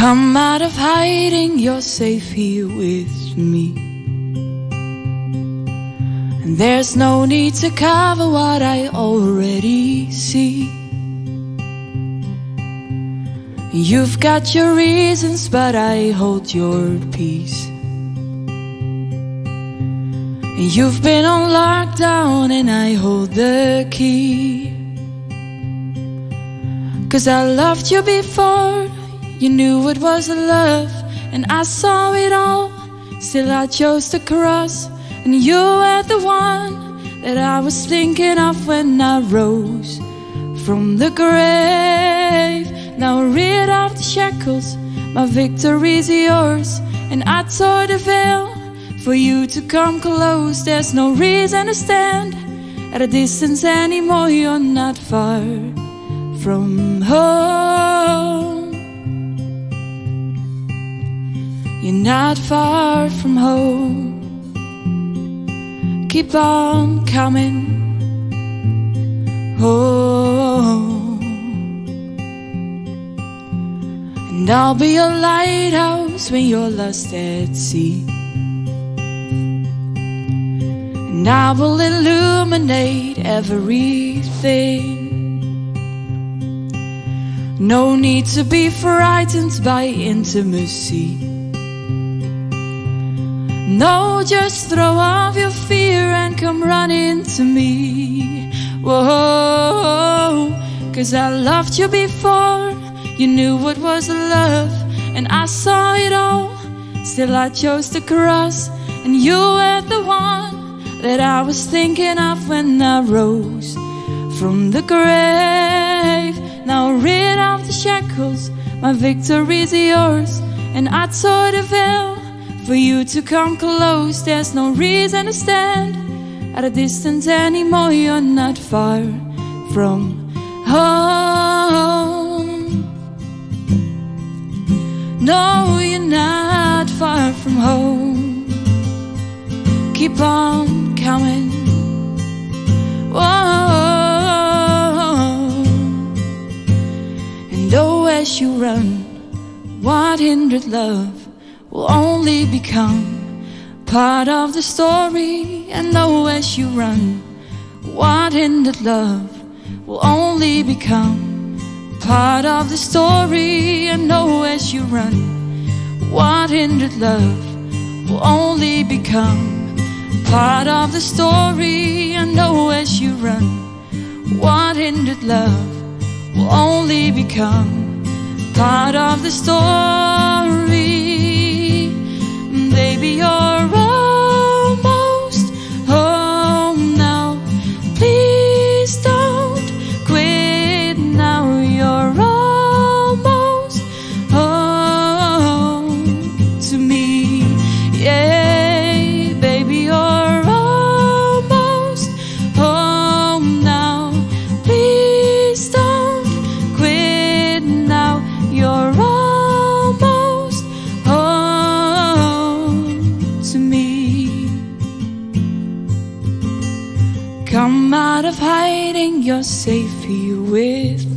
Come out of hiding, you're safe here with me. And there's no need to cover what I already see. You've got your reasons, but I hold your peace. You've been on lockdown, and I hold the key. Cause I loved you before, you knew it was a love, and I saw it all. Still, I chose to cross, and you were the one that I was thinking of when I rose from the grave. Now, rid of the shackles, my victory's yours, and I tore the veil for you to come close. There's no reason to stand at a distance anymore, you're not far from home. Not far from home. Keep on coming home. And I'll be your lighthouse when you're lost at sea. And I will illuminate everything. No need to be frightened by intimacy. No, just throw off your fear and come running to me. Whoa, cause I loved you before. You knew what was love, and I saw it all. Still, I chose to cross, and you were the one that I was thinking of when I rose from the grave. Now, rid of the shackles, my victory's yours, and I tore the veil for you to come close. There's no reason to stand at a distance anymore. You're not far from home. No, you're not far from home. Keep on coming. Whoa. And oh, as you run, what hindered love? Will only become part of the story. And though as you run, what hindered love will only become part of the story. And though as you run, what hindered love will only become part of the story. And though as you run, what hindered love will only become part of the story baby, out of hiding, you're safe here with.